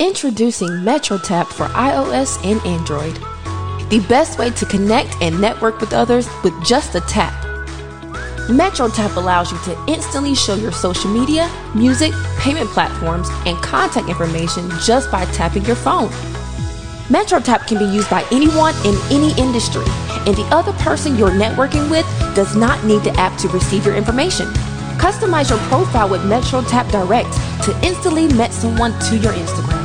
Introducing MetroTap for iOS and Android. The best way to connect and network with others with just a tap. MetroTap allows you to instantly show your social media, music, payment platforms, and contact information just by tapping your phone. MetroTap can be used by anyone in any industry, and the other person you're networking with does not need the app to receive your information. Customize your profile with MetroTap Direct to instantly match someone to your Instagram.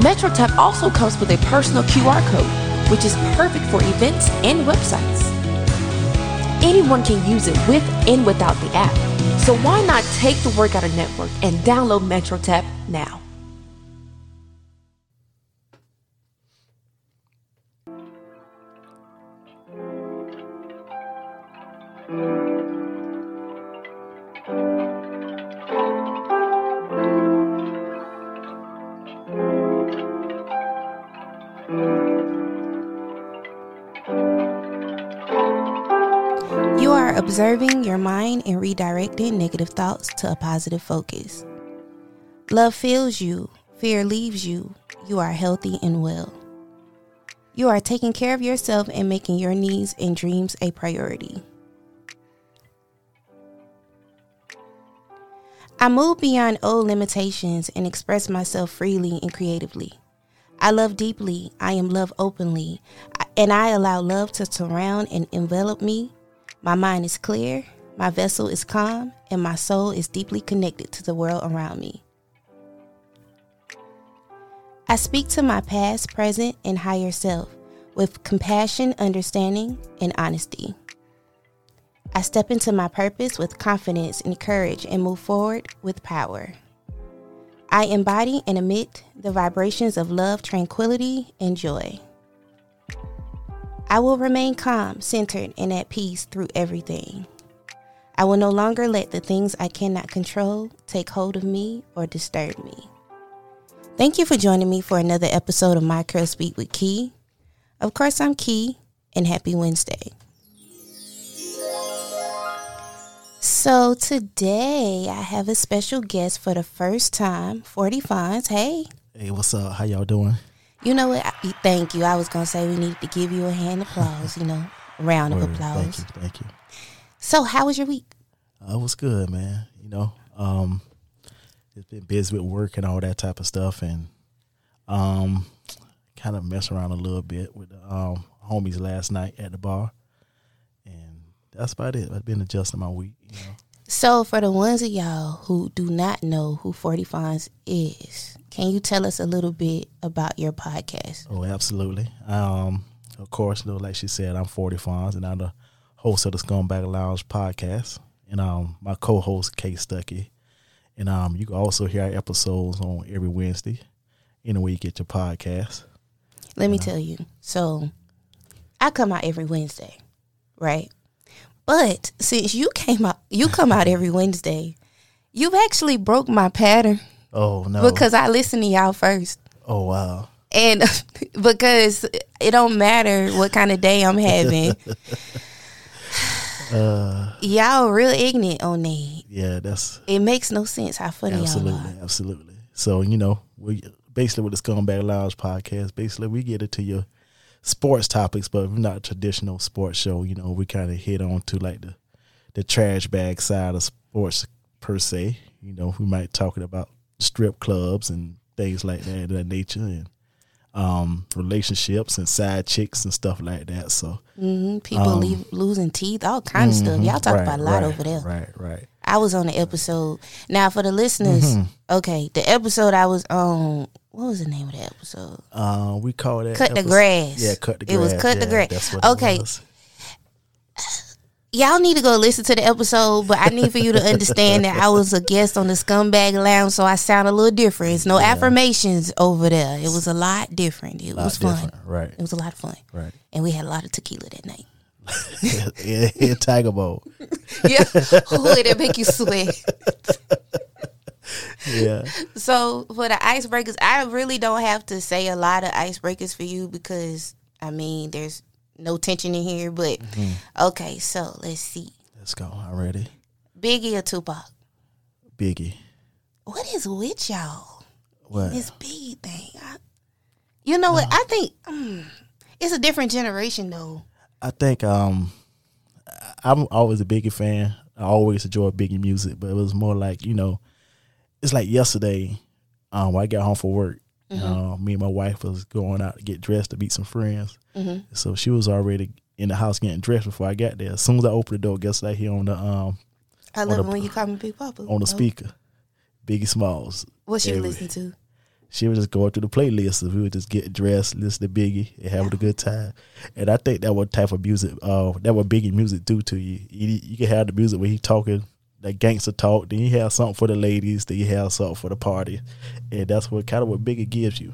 MetroTap also comes with a personal QR code, which is perfect for events and websites. Anyone can use it with and without the app, so why not take the work out of network and download MetroTap now? Are observing your mind and redirecting negative thoughts to a positive focus. Love fills you, fear leaves you. You are healthy and well. You are taking care of yourself and making your needs and dreams a priority. I move beyond old limitations and express myself freely and creatively. I love deeply, I am loved openly, and I allow love to surround and envelop me. My mind is clear, my vessel is calm, and my soul is deeply connected to the world around me. I speak to my past, present, and higher self with compassion, understanding, and honesty. I step into my purpose with confidence and courage and move forward with power. I embody and emit the vibrations of love, tranquility, and joy. I will remain calm, centered, and at peace through everything. I will no longer let the things I cannot control take hold of me or disturb me. Thank you for joining me for another episode of My Curl Speak with Key. Of course, I'm Key, and happy Wednesday. So, today I have a special guest for the first time 40 Fonz. Hey. Hey, what's up? How y'all doing? You know what? I- Thank you. I was going to say we need to give you a hand applause, you know, round of applause. Thank you, thank you. So, how was your week? Uh, it was good, man. You know, um, it's been busy with work and all that type of stuff, and um, kind of mess around a little bit with the um homies last night at the bar, and that's about it. I've been adjusting my week. You know, So, for the ones of y'all who do not know who 40 Fonz is, can you tell us a little bit about your podcast? oh, absolutely. Um, of course, though, like she said, I'm 40 Fonz, and I'm the host of the Scumbag Lounge podcast, and um, my co-host Kay Stuckey, and um, you can also hear our episodes on every Wednesday, anywhere you get your podcast. Let me tell you. So, I come out every Wednesday, right? But since you came out, you come out every Wednesday, you've actually broke my pattern Oh no! because I listen to y'all first. oh wow! And because it don't matter what kind of day I'm having, Uh, y'all real ignorant on that. yeah, that's It makes no sense how funny y'all absolutely, are. absolutely. So you know, we basically with the Scumbag Lounge podcast, basically we get into your sports topics, but not a traditional sports show. You know, we kind of hit on to like the the trash bag side of sports per se. You know, we might talk about strip clubs and things like that, of that nature, and um, relationships and side chicks and stuff like that. So hmm People leave, losing teeth, all kind of stuff. Y'all talk Um, mm-hmm. right, about a lot right, over there. Right, right. I was on the episode. Now for the listeners, Mm-hmm. okay, the episode I was on. What was the name of the episode? Uh, we call that Cut the grass. Yeah, cut the It was cut the grass. That's what it Okay. Y'all need to go listen to the episode, but I need for you to understand that I was a guest on the Scumbag Lounge, so I sound a little different. It's no affirmations over there. It was a lot different. It Lot was fun. Right, It was a lot of fun, right. and we had a lot of tequila that night. yeah, yeah, Tiger Bowl. Yeah, oh, it'll make you sweat. Yeah, So for the icebreakers, I really don't have to say a lot of icebreakers for you because I mean there's no tension in here. But okay, so let's see. let's go. I'm ready. Biggie or Tupac? Biggie. What is with y'all? What? This Biggie thing. I, you know what? I think mm, it's a different generation though. I think um, I'm always a Biggie fan. I always enjoy Biggie music, but it was more like you know, it's like yesterday. Um, when I got home from work. Uh, me and my wife was going out to get dressed to meet some friends. So she was already in the house getting dressed before I got there. As soon as I opened the door, guess what I hear on the um I love the- it when you call me Big Papa. on the Oh, speaker, Biggie Smalls. What she Every- listen to? she was just going through the playlist we would just get dressed, listen to Biggie, and having a good time. And I think that what type of music, uh, that what Biggie music do to you. You, you can have the music where he talking that gangster talk, then you have something for the ladies, then you have something for the party, and that's what kind of what Biggie gives you.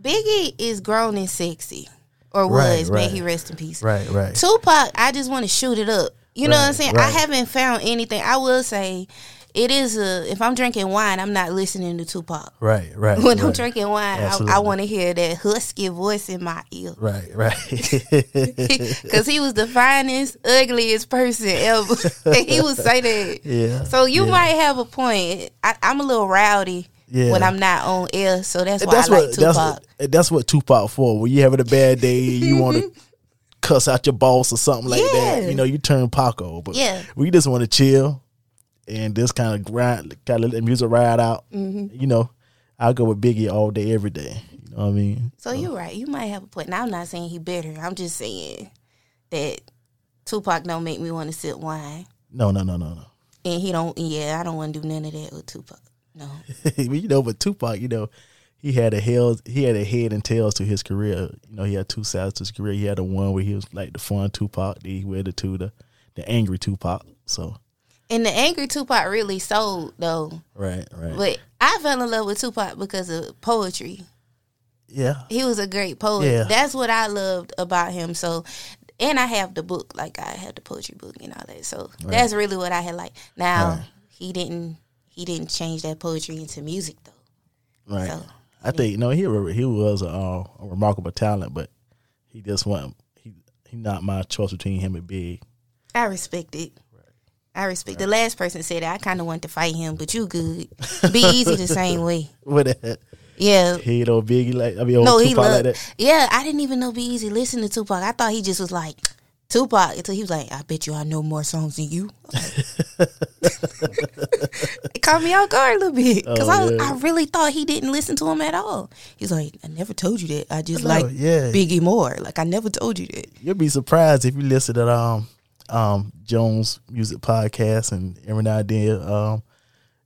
Biggie is grown and sexy, or was. right. May he rest in peace. Right, right. Tupac, I just want to shoot it up. You know what I'm Right, saying? I haven't found anything. I will say, it is a. If I'm drinking wine, I'm not listening to Tupac. Right, right. When I'm drinking wine, I, I want to hear that husky voice in my ear. Right, right. Because he was the finest, ugliest person ever. and he would say that. yeah. So you yeah. might have a point. I, I'm a little rowdy Yeah. when I'm not on air, so that's why that's I like Tupac. that's what, that's what Tupac for. When you having a bad day, you want to cuss out your boss or something like Yeah. that. You know, you turn Paco. But Yeah. we just want to chill and just kind of grind, kind of let the music ride out. Mm-hmm. You know, I go with Biggie all day, every day. You know what I mean? So you're right. You might have a point. Now I'm not saying he better. I'm just saying that Tupac don't make me want to sip wine, No, no, no, no, no. and he don't. Yeah, I don't want to do none of that with Tupac. No. you know, but Tupac, you know, he had a hell, he had a head and tails to his career. You know, he had two sides to his career. He had the one where he was like the fun Tupac, then he the to the the angry Tupac. So And the angry Tupac really sold though. right, right, But I fell in love with Tupac because of poetry. yeah, He was a great poet. Yeah. That's what I loved about him. So, and I have the book, like I have the poetry book and all that. So that's really what I had like. Now Right. he didn't. He didn't change that poetry into music though. right. So, I think you know he he was a, uh, a remarkable talent, but he just wasn't he he not my choice between him and Big. I respect it. I respect. The last person said that. I kind of wanted to fight him, but you good. Be easy the same way. What that Yeah. he know Biggie like I mean No, Tupac he like loved. that. yeah, I didn't even know Be Easy listened to Tupac. I thought he just was like Tupac until he was like, "I bet you I know more songs than you." it caught me off guard a little bit because Oh, I, yeah. I really thought he didn't listen to him at all. He's like, "I never told you that. I just I like yeah. Biggie more. Like I never told you that." You'll be surprised if you listen to um um Jones Music Podcast and every now and then um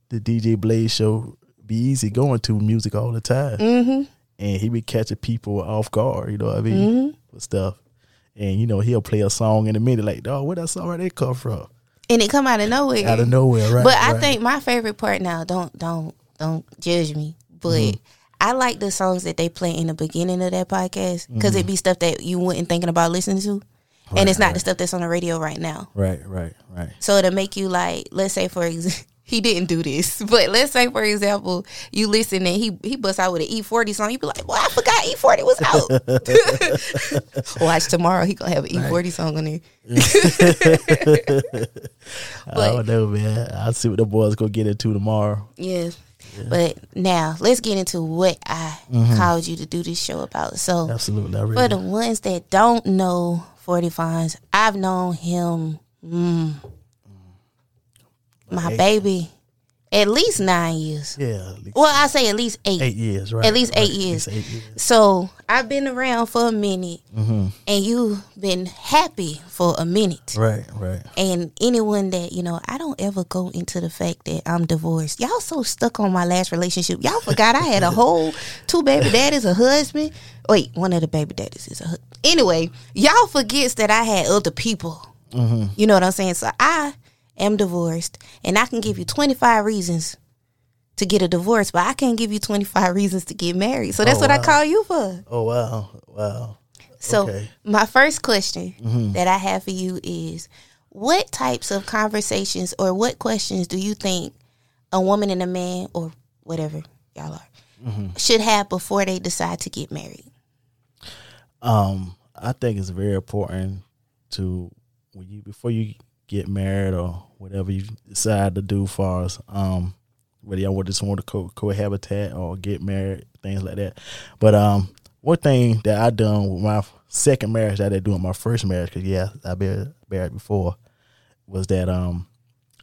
the DJ Blaze show be easy going to music all the time. Mm-hmm. And he be catching people off guard, you know what I mean? Mm-hmm. With stuff. And you know, he'll play a song in a minute like, oh, where that song right there come from? And it come out of nowhere. Out of nowhere, right? but I think my favorite part now, don't don't don't judge me, but Mm-hmm. I like the songs that they play in the beginning of that podcast because Mm-hmm. it be stuff that you wouldn't thinking about listening to, and it's not the stuff that's on the radio right now. Right, right, right. So it'll make you like, let's say for example. He didn't do this, but let's say for example, you listen and he he busts out with an E forty song. You be like, "Well, I forgot E forty was out." Watch tomorrow, he gonna have an E forty song on there. I don't know, man. I'll see what the boys gonna get into tomorrow. Yeah. But now let's get into what I mm-hmm. called you to do this show about. So Absolutely. For the ones that don't know Forty Fonz, I've known him mm, my Eight. baby at least nine years. Yeah. Well, I say at least eight. eight years, right? At least right, eight years. At least eight years. So I've been around for a minute, Mm-hmm. and you've been happy for a minute. Right, right. And anyone that, you know, I don't ever go into the fact that I'm divorced. Y'all so stuck on my last relationship. Y'all forgot I had a whole two baby daddies, a husband. Wait, one of the baby daddies is a Anyway, y'all forgets that I had other people. Mm-hmm. You know what I'm saying? So I am divorced and I can give you 25 reasons to get a divorce, but I can't give you 25 reasons to get married. So that's Oh, what I call you for. Oh wow, wow. So Okay. my first question mm-hmm. that I have for you is what types of conversations or what questions do you think a woman and a man or whatever y'all are mm-hmm. should have before they decide to get married? Um, I think it's very important to when you before you get married or whatever you decide to do, for us, um whether y'all just want to co- cohabitat or get married, things like that. But um, one thing that I done with my second marriage that I did do in my first marriage, because yeah, I've been married before, was that um,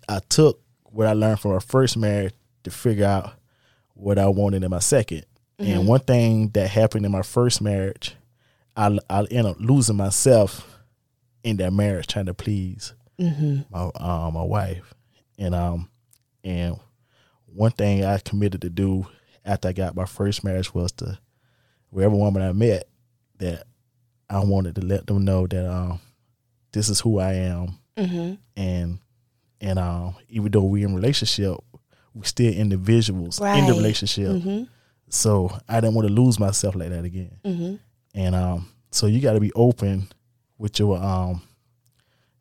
I took what I learned from my first marriage to figure out what I wanted in my 2nd And one thing that happened in my first marriage, I I ended up losing myself in that marriage, trying to please my uh, my wife, and um and one thing I committed to do after I got my first marriage was to wherever woman I met that I wanted to let them know that um this is who I am. And and um even though we're in relationship we're still individuals in the relationship. So I didn't want to lose myself like that again. Mm-hmm. And um so you got to be open with your um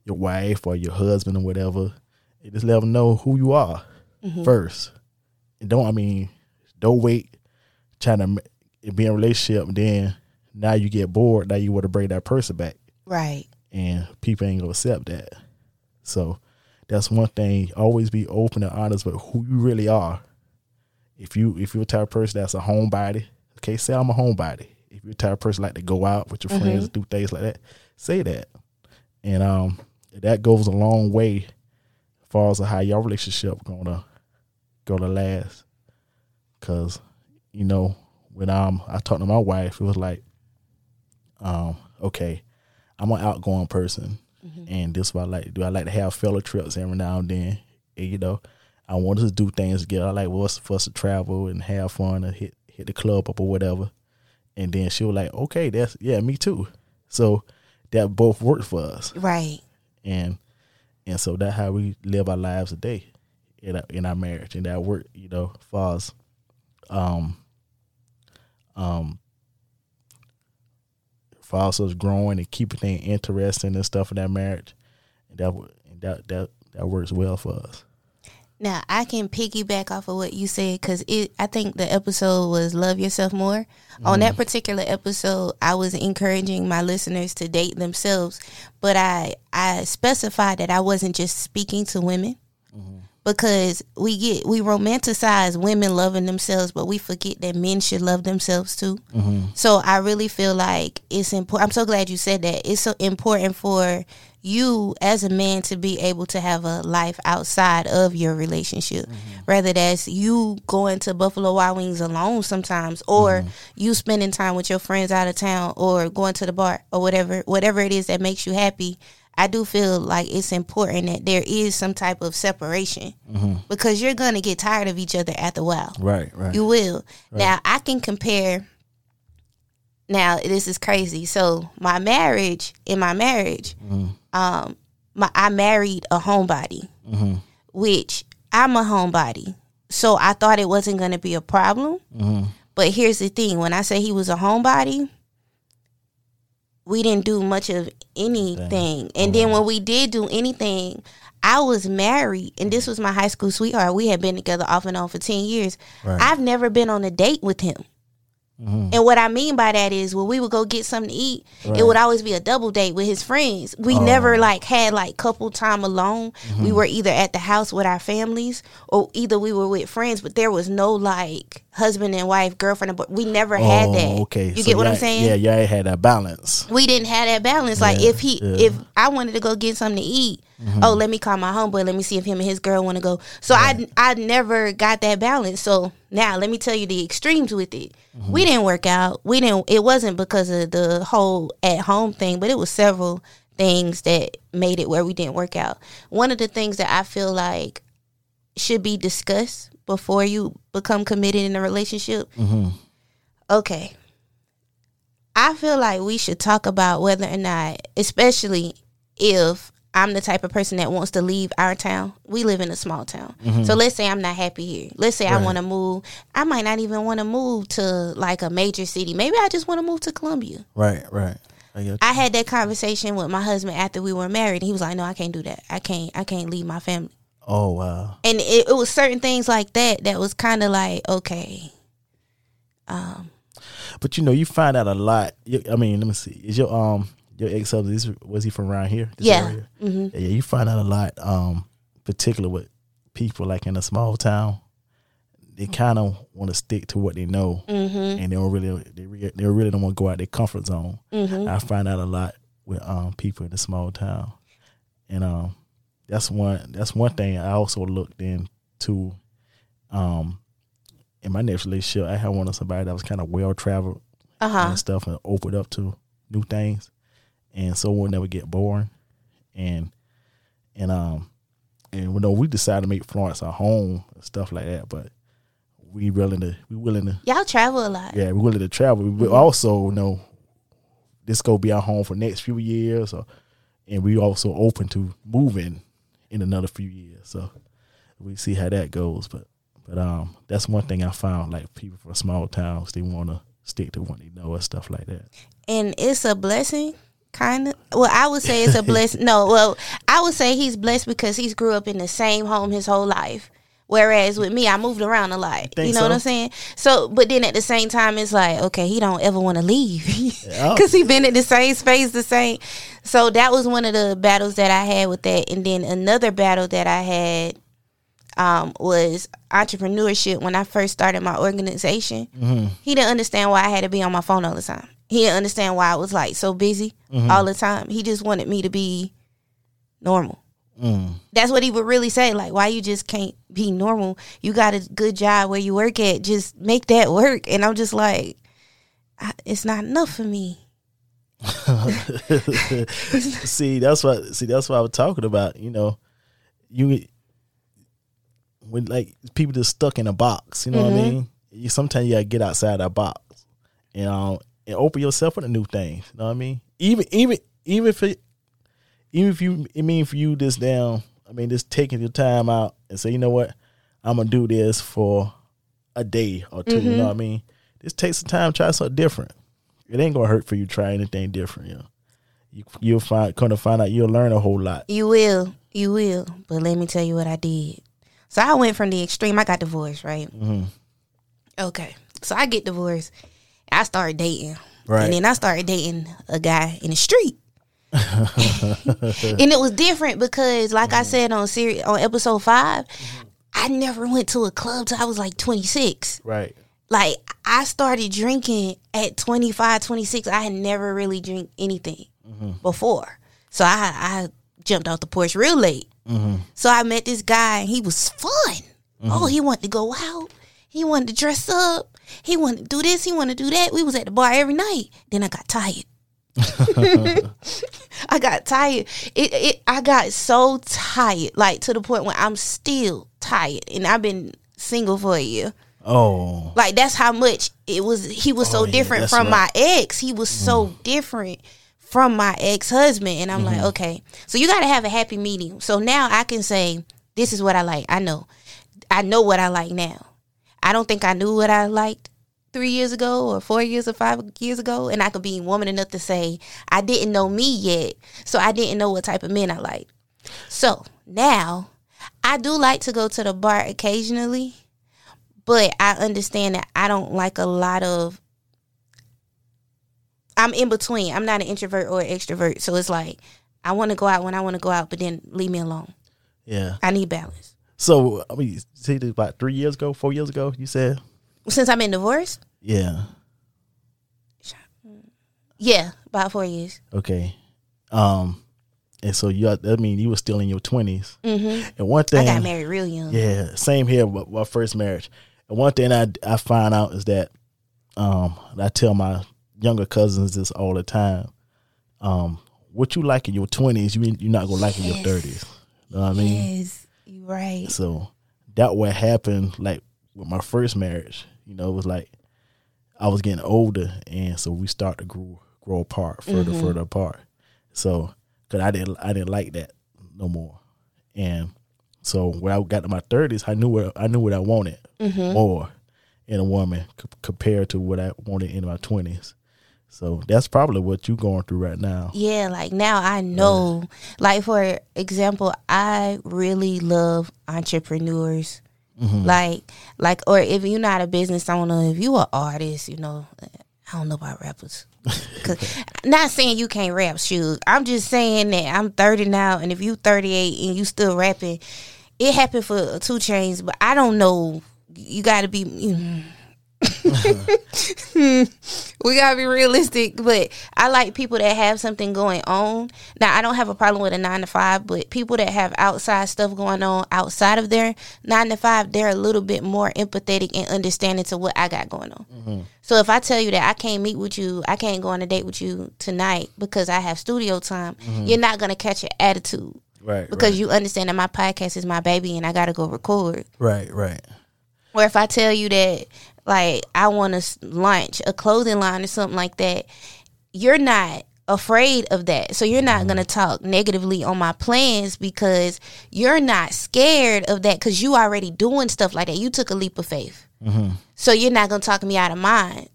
your wife or your husband or whatever and just let them know who you are first and don't I mean don't wait trying to be in a relationship and then now you get bored now you want to bring that person back Right. and people ain't gonna accept that. So that's one thing. Always be open and honest with who you really are. If you if you're a type of person that's a homebody, okay, say I'm a homebody. You're a type of person like to go out with your friends and do things like that, say that. And um that goes a long way as far as how your relationship gonna gonna last. Cause, you know, when um I talked to my wife, it was like, um, okay, I'm an outgoing person, and this is what I like to do. I like to have fellow trips every now and then. And, you know, I want us to do things together. I like us for us to travel and have fun and hit hit the club up or whatever. And then she was like, "Okay, that's yeah, me too." So that both worked for us, Right. and and so that's how we live our lives today in our, in our marriage, and that work, you know, for us. Um, um, for us us growing and keeping things interesting and stuff in that marriage, and that and that that that works well for us. Now I can piggyback off of what you said because it. I think the episode was "Love Yourself More." On that mm. particular episode, I was encouraging my listeners to date themselves, but I I specified that I wasn't just speaking to women mm-hmm. because we get we romanticize women loving themselves, but we forget that men should love themselves too. Mm-hmm. So I really feel like it's important. I'm so glad you said that. It's so important for you as a man to be able to have a life outside of your relationship. Mm-hmm. rather that's you going to Buffalo Wild Wings alone sometimes or mm-hmm. you spending time with your friends out of town or going to the bar or whatever whatever it is that makes you happy. I do feel like it's important that there is some type of separation mm-hmm. because you're going to get tired of each other after a while. Right, right. You will. Now I can compare. Now this is crazy. So my marriage, in my marriage, um, my I married a homebody, mm-hmm. which I'm a homebody. So I thought it wasn't going to be a problem. Mm-hmm. But here's the thing: when I say he was a homebody, we didn't do much of anything. And then mm-hmm. when we did do anything, I was married, and this was my high school sweetheart. We had been together off and on for ten years. Right. I've never been on a date with him. Mm-hmm. And what I mean by that is when we would go get something to eat, it would always be a double date with his friends. We oh. never like had like couple time alone. We mm-hmm. were either at the house with our families or either we were with friends, but there was no like husband and wife, girlfriend and boy. We never had that. Oh, okay. You So get what I'm saying? Yeah, y'all had that balance. we didn't have that balance. Like Yeah, if he, yeah. if I wanted to go get something to eat, Mm-hmm. oh, let me call my homeboy. Let me see if him and his girl want to go. So I, I never got that balance. So now let me tell you the extremes with it. Mm-hmm. We didn't work out. We didn't. It wasn't because of the whole at home thing, but it was several things that made it where we didn't work out. One of the things that I feel like should be discussed before you become committed in a relationship. Mm-hmm. Okay. I feel like we should talk about whether or not, especially if I'm the type of person that wants to leave our town. We live in a small town. Mm-hmm. So let's say I'm not happy here. Let's say I want to move. I might not even want to move to like a major city. Maybe I just want to move to Columbia. Right, right. I I had that conversation with my husband after we were married. And he was like, "No, I can't do that. I can't. I can't leave my family." Oh wow. And it, it was certain things like that that was kind of like, okay, Um, But you know, you find out a lot. I mean, let me see. Is your um your ex husband was he from around here? This Yeah. area? Yeah, yeah. You find out a lot, um, particular with people like in a small town. they kind of want to stick to what they know, Mm-hmm. and they don't really they re- they really don't want to go out their comfort zone. Mm-hmm. I find out a lot with um people in the small town, and um that's one that's one thing I also looked into. Um, in my next relationship, I had wanted somebody that was kind of well traveled Uh huh. and stuff and opened up to new things, and so we'll never get boring, and and um and you know we decided to make Florence our home and stuff like that, but we willing to we willing to Y'all travel a lot. yeah we willing to travel. We also you know this go be our home for next few years, or and we also open to moving in another few years. So we see how that goes, but but um that's one thing I found like people from small towns they want to stick to what they know and stuff like that. and it's a blessing kind of well i would say it's a blessing no well i would say he's blessed because he's grew up in the same home his whole life whereas with me i moved around a lot. You know what i'm saying? So but then at the same time it's like okay he don't ever want to leave because he been in the same space the same. So that was one of the battles that i had with that. And then another battle that i had um, was entrepreneurship. When I first started my organization. He didn't understand why I had to be on my phone all the time. He didn't understand why I was like so busy all the time. He just wanted me to be normal. Mm. That's what he would really say. Like, why you just can't be normal? You got a good job where you work at. Just make that work. And I'm just like, I, it's not enough for me. see, that's what see that's what I was talking about. You know, you when like people just stuck in a box. You know what I mean? You sometimes you gotta get outside that box, and um, and open yourself up to new things. You know what I mean? Even even even if it, even if you it mean for you this down. I mean, just taking your time out and say, you know what, I'm gonna do this for a day or 2 You know what I mean? Just take some time, try something different. It ain't gonna hurt for you to try anything different. You know, you you'll find kind of find out you'll learn a whole lot. You will. You will. But let me tell you what I did. So I went from the extreme. I got divorced, right? Mm-hmm. Okay. So I get divorced. I started dating. Right. And then I started dating a guy in the street. and it was different because, like I mm. said on series on episode 5 mm-hmm. I never went to a club till I was like twenty six. Right. Like I started drinking at 25, 26. I had never really drink anything mm-hmm. before. So I I jumped off the porch real late. Mm-hmm. So I met this guy and he was fun. Oh, he wanted to go out. He wanted to dress up. He wanted to do this. He wanted to do that. We was at the bar every night. Then I got tired. I got tired. It, it I got so tired, like to the point where I'm still tired, and I've been single for a year. Oh. Like that's how much it was. He was so Oh, yeah, different from right. my ex. He was so different from my ex husband, and I'm like, Mm-hmm. okay, so you got to have a happy medium. So now I can say, this is what I like. I know, I know what I like now. I don't think I knew what I liked three years ago or four years or five years ago, and I could be woman enough to say I didn't know me yet, so I didn't know what type of men I liked. So now I do like to go to the bar occasionally but I understand that I don't like a lot of. I'm in between. I'm not an introvert or an extrovert, so it's like I want to go out when I want to go out, but then leave me alone. Yeah. I need balance. So I mean, see, this about three years ago, four years ago, you said. Since I'm in divorce, Yeah. yeah, about four years. Okay. Um. And so you, I mean, you were still in your 20s hmm And one thing I got married real young. Yeah, same here with my first marriage. And one thing I I find out is that um I tell my younger cousins this all the time. Um, what you like in your twenties, you you're not gonna like in your thirties. You know what I mean? Yes, you right. So that what happened like with my first marriage. You know, it was like I was getting older, and so we start to grow grow apart, further Mhm. further apart. So, cause I didn't I didn't like that no more, and so when I got to my thirties, I knew what I knew what I wanted hmm more in a woman c- compared to what I wanted in my twenties. So that's probably what you're going through right now. Yeah, like now I know. Like for example, I really love entrepreneurs. Mhm. Like, like, or if you're not a business owner, if you an artist, you know, I don't know about rappers. 'Cause- not saying you can't rap, shoot. I'm just saying that I'm 30 now, and if you 38 and you still rapping, it happened for 2 Chainz, but I don't know you got to be. mm. we gotta be realistic, but I like people that have something going on. Now, I don't have a problem with a nine to five, but people that have outside stuff going on outside of their nine to five, they're a little bit more empathetic and understanding to what I got going on. Mm-hmm. So if I tell you that I can't meet with you, I can't go on a date with you tonight because I have studio time, mm-hmm. you're not gonna catch an attitude Right. because you understand that my podcast is my baby and I gotta go record. right. Right. Or if I tell you that, like, I want to launch a clothing line or something like that, you're not afraid of that. So you're not going to talk negatively on my plans because you're not scared of that because you already doing stuff like that. You took a leap of faith. Mm-hmm. So you're not going to talk me out of mine.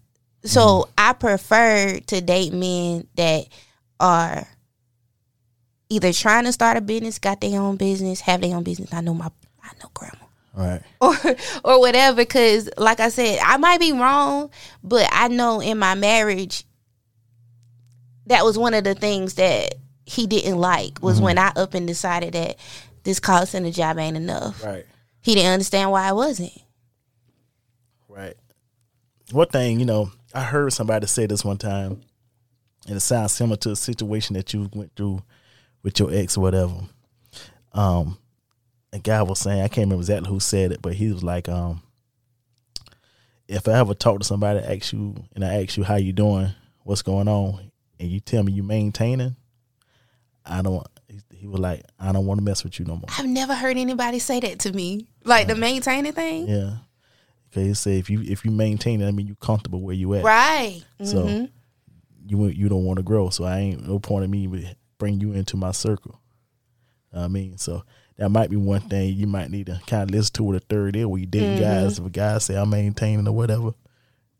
So mm-hmm. I prefer to date men that are either trying to start a business, got their own business, have their own business. I know my, I know grandma Right. or or whatever because like i said i might be wrong but i know in my marriage that was one of the things that he didn't like was when i up and decided that this call center job ain't enough Right. he didn't understand why i wasn't Right. One thing, you know, I heard somebody say this one time, and it sounds similar to a situation that you went through with your ex or whatever. Um, a guy was saying, I can't remember exactly who said it, but he was like, um, if I ever talk to somebody, ask you, and I ask you how you doing, what's going on, and you tell me you maintaining, I don't. He was like, I don't want to mess with you no more. i've never heard anybody say that to me like the maintaining thing Yeah. Okay, he said if you if you maintain it, I mean you comfortable where you at. right So Mhm. you you don't want to grow. So I ain't no point in me bring you into my circle. I mean, so that might be one thing you might need to kind of listen to with a third ear where you dating guys. If a guy say I'm maintaining or whatever,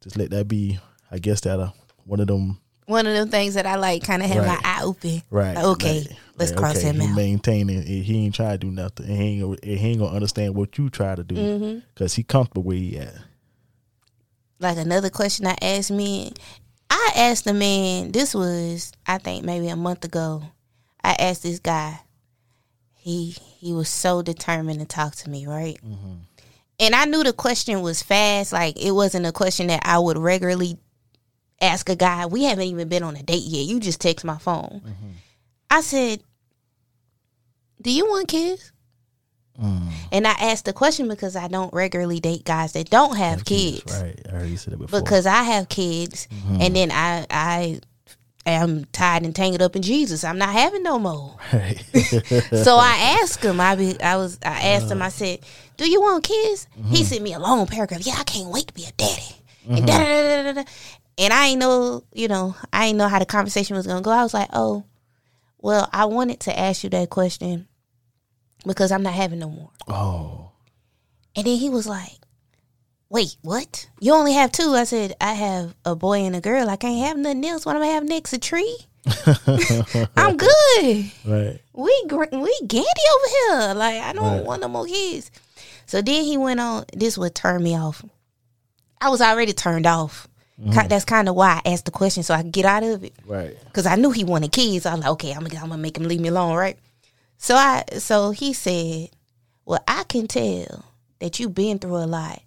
just let that be. I guess that uh, one of them. one of them things that i like kind of have Right. my eye open Right. Like, okay let's cross okay, him he out Maintaining. He ain't trying to do nothing. And he ain't gonna, he ain't gonna understand what you try to do Mm-hmm. because he comfortable where he at. like another question I asked me, I asked the man, this was I think maybe a month ago. I asked this guy. He he was so determined to talk to me, right? Mm-hmm. And I knew the question was fast, like it wasn't a question that I would regularly ask a guy. We haven't even been on a date yet. You just text my phone. Mm-hmm. I said, "Do you want kids?" Mm. And I asked the question because I don't regularly date guys that don't have kids Right. I heard you said it before. because I have kids, mm-hmm. and then I I am tied and tangled up in Jesus. I'm not having no more. Right. so I asked him. I be I was I asked him. I uh. said, "Do you want kids?" He mm-hmm. sent me a long paragraph. Yeah, I can't wait to be a daddy. And da da da da da. And I ain't know, you know, I ain't know how the conversation was gonna go. I was like, "Oh, well, I wanted to ask you that question because I'm not having no more." oh. And then he was like, Wait, what? You only have two? I said, I have a boy and a girl. I can't have nothing else. What am I have next? A tree? I'm good. Right. We we gandy over here. Like I don't Right. want no more kids. So then he went on. This would turn me off. I was already turned off. Ki- mm-hmm. That's kind of why I asked the question so I could get out of it Right. because I knew he wanted kids. I was like, okay, I'm gonna, I'm gonna make him leave me alone, right? So I, so he said, well, I can tell that you've been through a lot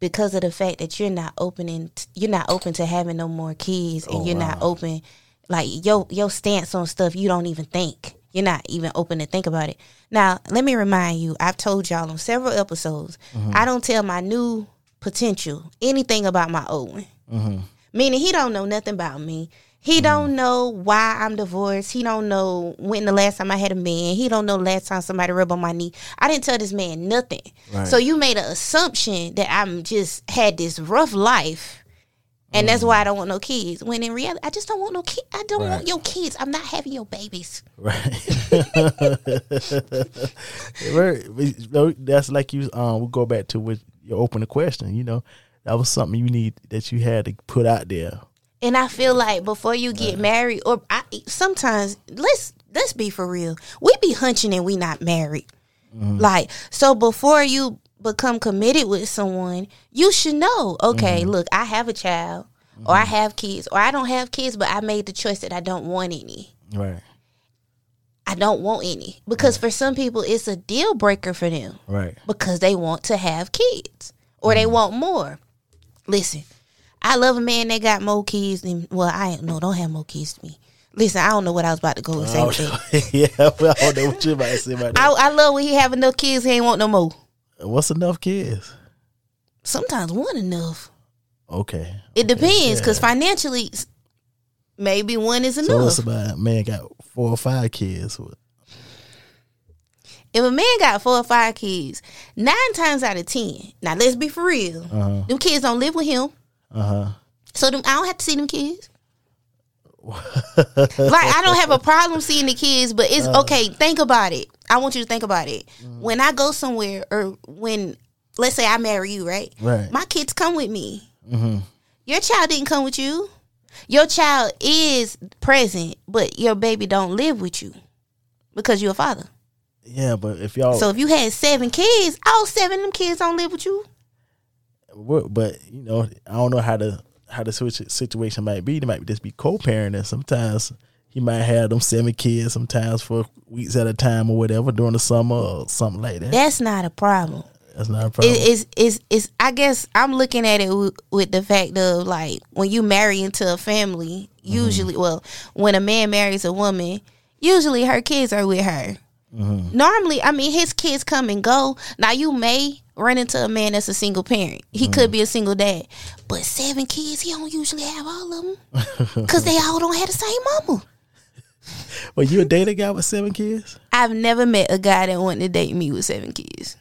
because of the fact that you're not opening, you're not open to having no more kids, and Oh, you're not open, like your your stance on stuff. You don't even think. You're not even open to think about it. Now, let me remind you, I've told y'all on several episodes, mm-hmm. I don't tell my new potential anything about my old one mm-hmm. meaning he don't know nothing about me. He don't know why I'm divorced. He don't know when the last time I had a man. He don't know the last time somebody rubbed on my knee. I didn't tell this man nothing. Right. So you made an assumption that I'm just had this rough life. And that's why I don't want no kids. When in reality, I just don't want no kids. I don't Right. want your kids. I'm not having your babies. Right. Right. You know, That's like you. Um, we'll go back to what you open the question. You know, that was something you need that you had to put out there. And I feel like before you get married, or I, sometimes let's let's be for real. We be hunching and we not married. Mm-hmm. Like so, before you become committed with someone, you should know. Okay, mm-hmm. look, I have a child, or I mm-hmm. have kids, or I don't have kids, but I made the choice that I don't want any. Right. I don't want any because for some people it's a deal breaker for them Right. because they want to have kids or they want more. Listen, I love a man that got more kids than well, I no don't have more kids than me. Listen, I don't know what I was about to go and say. I with don't that. know- yeah, well, I don't know what you about to say about that. I, I love when he have enough kids, he ain't want no more. What's enough kids? Sometimes one enough. Okay. It depends, because yeah. financially, maybe one is So enough. what's about man got four or five kids? What- if a man got four or five kids, nine times out of ten, now let's be for real, Uh-huh. them kids don't live with him, Uh-huh. so them, I don't have to see them kids. like I don't have a problem seeing the kids, but it's Uh. okay. Think about it. I want you to think about it. Mm-hmm. When I go somewhere, or when let's say I marry you, right? Right. My kids come with me. Mm-hmm. Your child didn't come with you. Your child is present, but your baby don't live with you because you're a father. Yeah, but if y'all So if you had seven kids, all seven of them kids don't live with you. But you know, I don't know how the how the situ- situation might be. They might just be co-parenting. Sometimes he might have them seven kids, sometimes for weeks at a time or whatever during the summer or something like that. That's not a problem. That's not a problem. It, it's, it's, it's, I guess I'm looking at it with, with the fact of like when you marry into a family, mm-hmm. usually, well, when a man marries a woman, usually her kids are with her. Mm-hmm. Normally, I mean, his kids come and go. Now, you may run into a man that's a single parent. He could mm-hmm. be a single dad, but seven kids, he don't usually have all of them because they all don't have the same mama. well, you a dating guy with seven kids? I've never met a guy that wanted to date me with seven kids.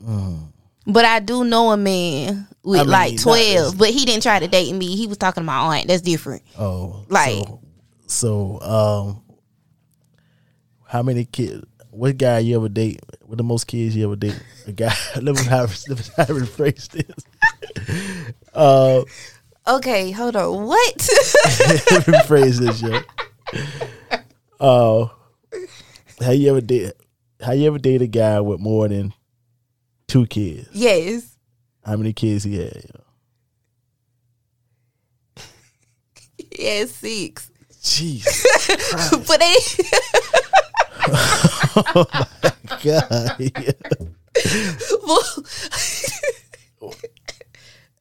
Mm-hmm. But I do know a man with I mean, like twelve, but he didn't try to date me. He was talking to my aunt. That's different. Oh, Like- so, so um, how many kids? What guy you ever date? What the most kids you ever date? A guy. let me how let me to rephrase this. uh, Okay, hold on. What? let me rephrase this, yo. Uh, how you ever date? How you ever date a guy with more than two kids? yes. How many kids he had? Yo? Yes, six. Jeez, but they Oh my god. well,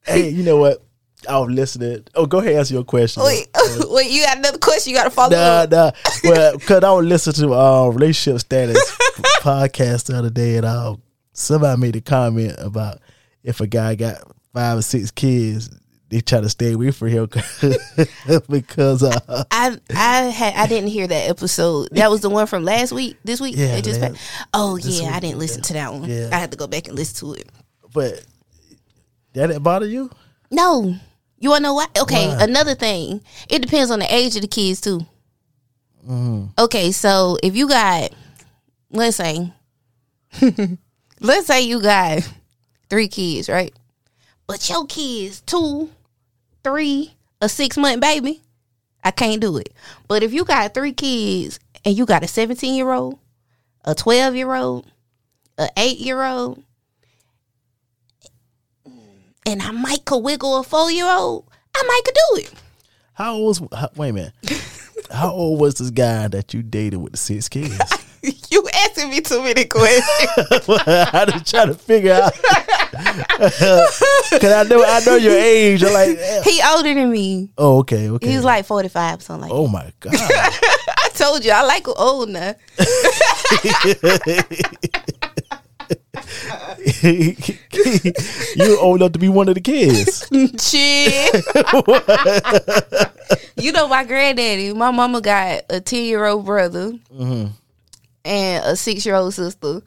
hey, you know what? I was listening. Oh, go ahead, ask your question. wait, wait, you got another question you gotta follow Nah, up. nah. Well, because I was listening to uh, relationship status podcast the other day, and uh, somebody made a comment about if a guy got five or six kids, they try to stay away from him because uh, I I had I didn't hear that episode. That was the one from last week. This week, Yeah, just last- oh yeah, I didn't listen to that one. Yeah. I had to go back and listen to it. but that didn't bother you? No, you wanna know why? Okay, Why? another thing. It depends on the age of the kids too. Mm-hmm. Okay, so if you got, let's say, let's say you got three kids, right? But your kids two, three, a six month baby, I can't do it. But if you got three kids and you got a seventeen year old, a twelve year old, a eight year old, and I might could wiggle a four year old, I might could do it. How old was? Wait a minute. How old was this guy that you dated with the six kids? you asking me too many questions. I just trying to figure out because I know I know your age. I'm like, he older than me. oh, okay, okay. He's like forty five, something like. oh my god. I told you I like old now. you old enough to be one of the kids. Shit. you know my granddaddy. My mama got a ten year old brother Mm-hmm. And a six year old sister.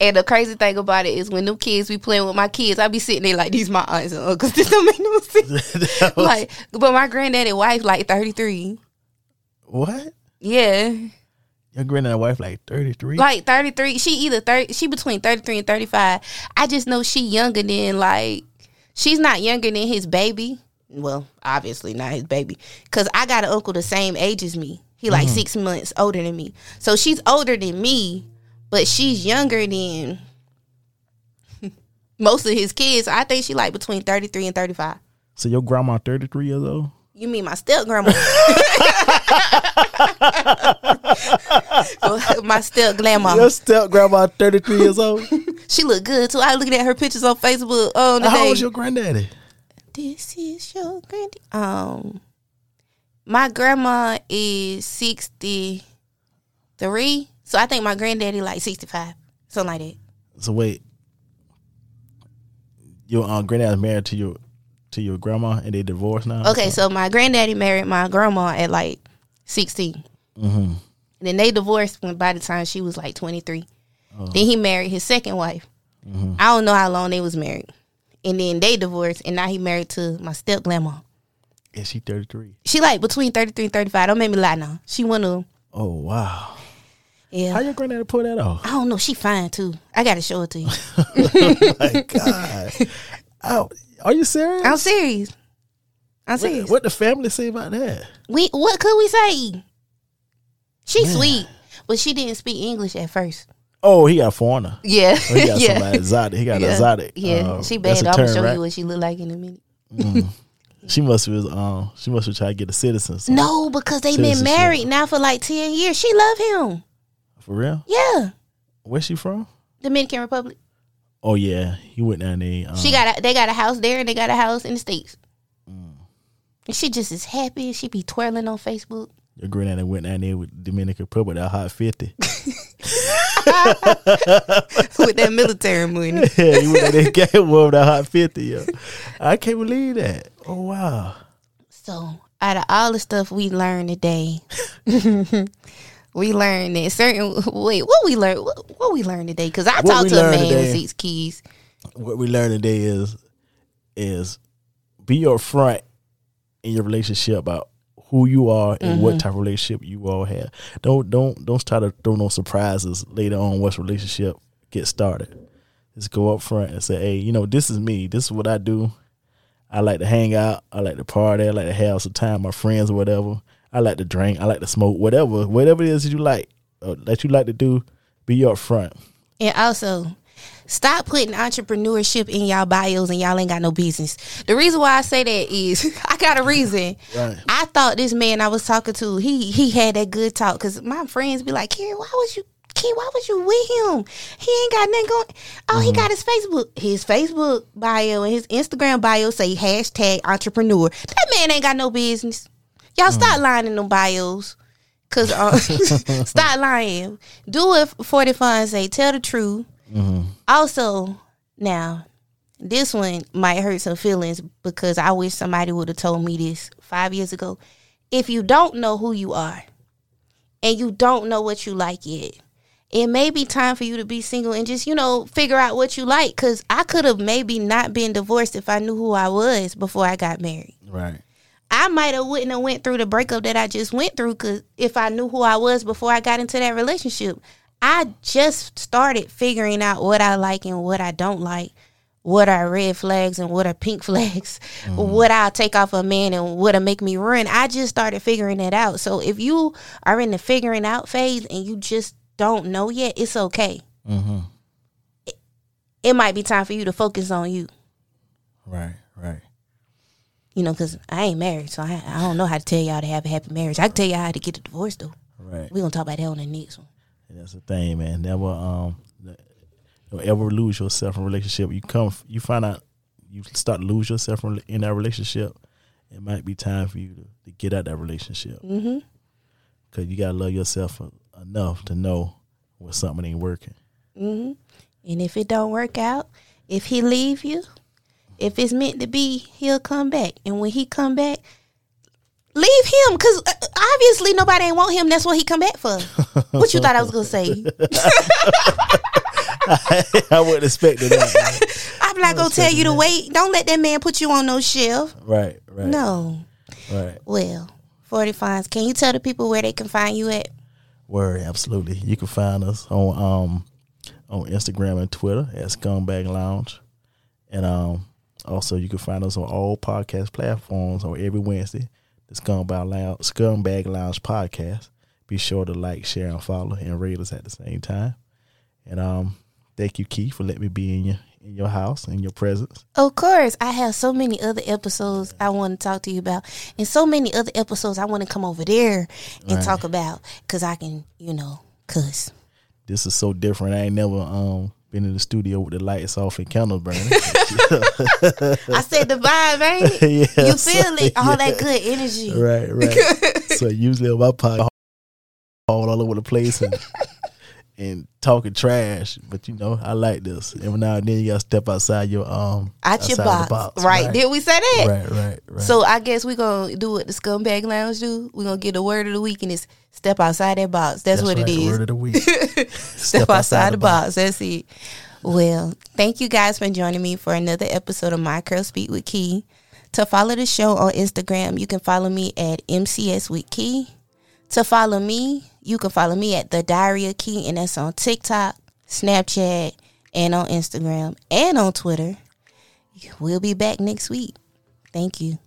And the crazy thing about it is when them kids be playing with my kids, I be sitting there like these my aunts and uncles. This don't make no sense. like, but my granddaddy wife like thirty three. what? Yeah, Your granddad wife like thirty three. like 33 she either 30 she between 33 and 35 i just know she younger than like she's not younger than his baby well obviously not his baby because i got an uncle the same age as me he like six months older than me so she's older than me but she's younger than most of his kids i think she like between 33 and 35 so your grandma thirty three years old. you mean my step grandma my step grandma Your step grandma thirty three years old. She look good too. I looking at her pictures on Facebook Oh, the How old your granddaddy? this is your granddad. Um, my grandma is sixty three, so I think my granddaddy like sixty five, something like that. So wait, your um, granddad's married to your to your grandma, and they divorced now. Okay, so my granddaddy married my grandma at like 16. Mm-hmm. And then they divorced when by the time she was like 23. Oh. Then he married his second wife. Mm-hmm. I don't know how long they was married. And then they divorced, and now he married to my step grandma. Is she thirty three? She like between 33 and 35. Don't make me lie now. She one of Oh wow! Yeah. How yeah. your granddaddy pull that off? I don't know. She fine too. I gotta show it to you. My God! Oh, are you serious? I'm serious. I'm serious. what the family say about that? We what could we say? She sweet, but she didn't speak English at first. Oh, he got foreigner. Yeah, Oh, he got yeah. somebody exotic. He got yeah. exotic. Yeah, uh, she bad. I'm gonna show right? you what she look like in a minute. She must was um she must have tried to get a citizen. so- No, because they've been married now for like ten years. She love him. for real. Yeah, Where's she from? Dominican Republic. Oh yeah, he went down there. Um, She got a, they got a house there and they got a house in the states. Mm. And she just is happy. She be twirling on Facebook. your granddaddy went down there with Dominican Republic, that hot fifty. with that military money. yeah, he went down there and got one with that hot fifty. Yo. I can't believe that. Oh wow. So out of all the stuff we learned today, we learned that certain wait, what we learned what, what we learned today? Because I What talked to a man with today- six keys. What we learned today is is be upfront in your relationship about who you are and Mm-hmm. what type of relationship you all have. Don't don't don't try to throw no surprises later on once relationship gets started. Just go up front and say, Hey, you know, this is me. This is what I do. I like to hang out. I like to party. I like to have some time with my friends or whatever. I like to drink. I like to smoke. Whatever, whatever it is that you like, uh, that you like to do, be upfront. And also, stop putting entrepreneurship in y'all bios and y'all ain't got no business. The reason why I say that is I got a reason. Right. I thought this man I was talking to, he he had that good talk because my friends be like, Karen, why was you Kid, why was you with him? He ain't got nothing going. Oh, he mm-hmm. got his Facebook, his Facebook bio and his Instagram bio say hashtag entrepreneur. That man ain't got no business. Y'all mm. stop lying in them bios. Cause uh, stop lying. Do it for the fun. Say tell the truth. Mm-hmm. Also, now this one might hurt some feelings because I wish somebody would have told me this five years ago. If you don't know who you are and you don't know what you like yet, it may be time for you to be single and just, you know, figure out what you like. Cause I could have maybe not been divorced if I knew who I was before I got married. Right. I might have wouldn't have went through the breakup that I just went through because if I knew who I was before I got into that relationship, I just started figuring out what I like and what I don't like, what are red flags and what are pink flags, mm-hmm. what I'll take off a man and what'll make me run. I just started figuring it out. So if you are in the figuring out phase and you just don't know yet, it's okay. It, it might be time for you to focus on you. Right. Right. You know, because I ain't married, so I, I don't know how to tell y'all to have a happy marriage. I can tell y'all how to get a divorce, though. Right. We're going to talk about that on the next one. That's the thing, man. Never um don't ever lose yourself in a relationship. You come you find out you start to lose yourself in that relationship. It might be time for you to, to get out that relationship. Mm-hmm. Cause you gotta love yourself en- enough to know when something ain't working. Mm-hmm. And if it don't work out, if he leave you, if it's meant to be, he'll come back. And when he come back, leave him. Because obviously nobody ain't want him. That's what he come back for. what you thought I was going to say? I wouldn't expect that. I'm not to tell you to wait. Don't let that man put you on no shelf. right, right. No. Right. Well, Forty Fonz, can you tell the people where they can find you at? Word, absolutely. You can find us on um on Instagram and Twitter at Scumbag Lounge. And um also you can find us on all podcast platforms on every Wednesday. The Scumbag Lounge Scumbag Lounge podcast. Be sure to like, share, and follow and rate us at the same time. And um thank you, Keith, for letting me be in your in your house, in your presence. Of course, I have so many other episodes I want to talk to you about, and so many other episodes I want to come over there and Right. talk about because I can, you know, cuss. This is so different. I ain't never um been in the studio with the lights off and candles burning. I said the vibe, ain't it? yeah, You so- feel it? All yeah. that good energy. Right, right. so usually on my podcast, all all over the place and and talking trash. But you know, I like this. Every now and then you gotta step outside your um Out your outside box. the Right. Right. Did we say that? right, right, right. So I guess we're gonna do what the scumbag lounge do. We're gonna get the word of the week and it's step outside that box. That's, what right, it is. Word of the week. step, outside, the box. That's it. Well, thank you guys for joining me for another episode of My Curl Speak with Key. To follow the show on Instagram, you can follow me at MCS with Key. To follow me, you can follow me at The Diary of Key, and that's on TikTok, Snapchat, and on Instagram, and on Twitter. We'll be back next week. Thank you.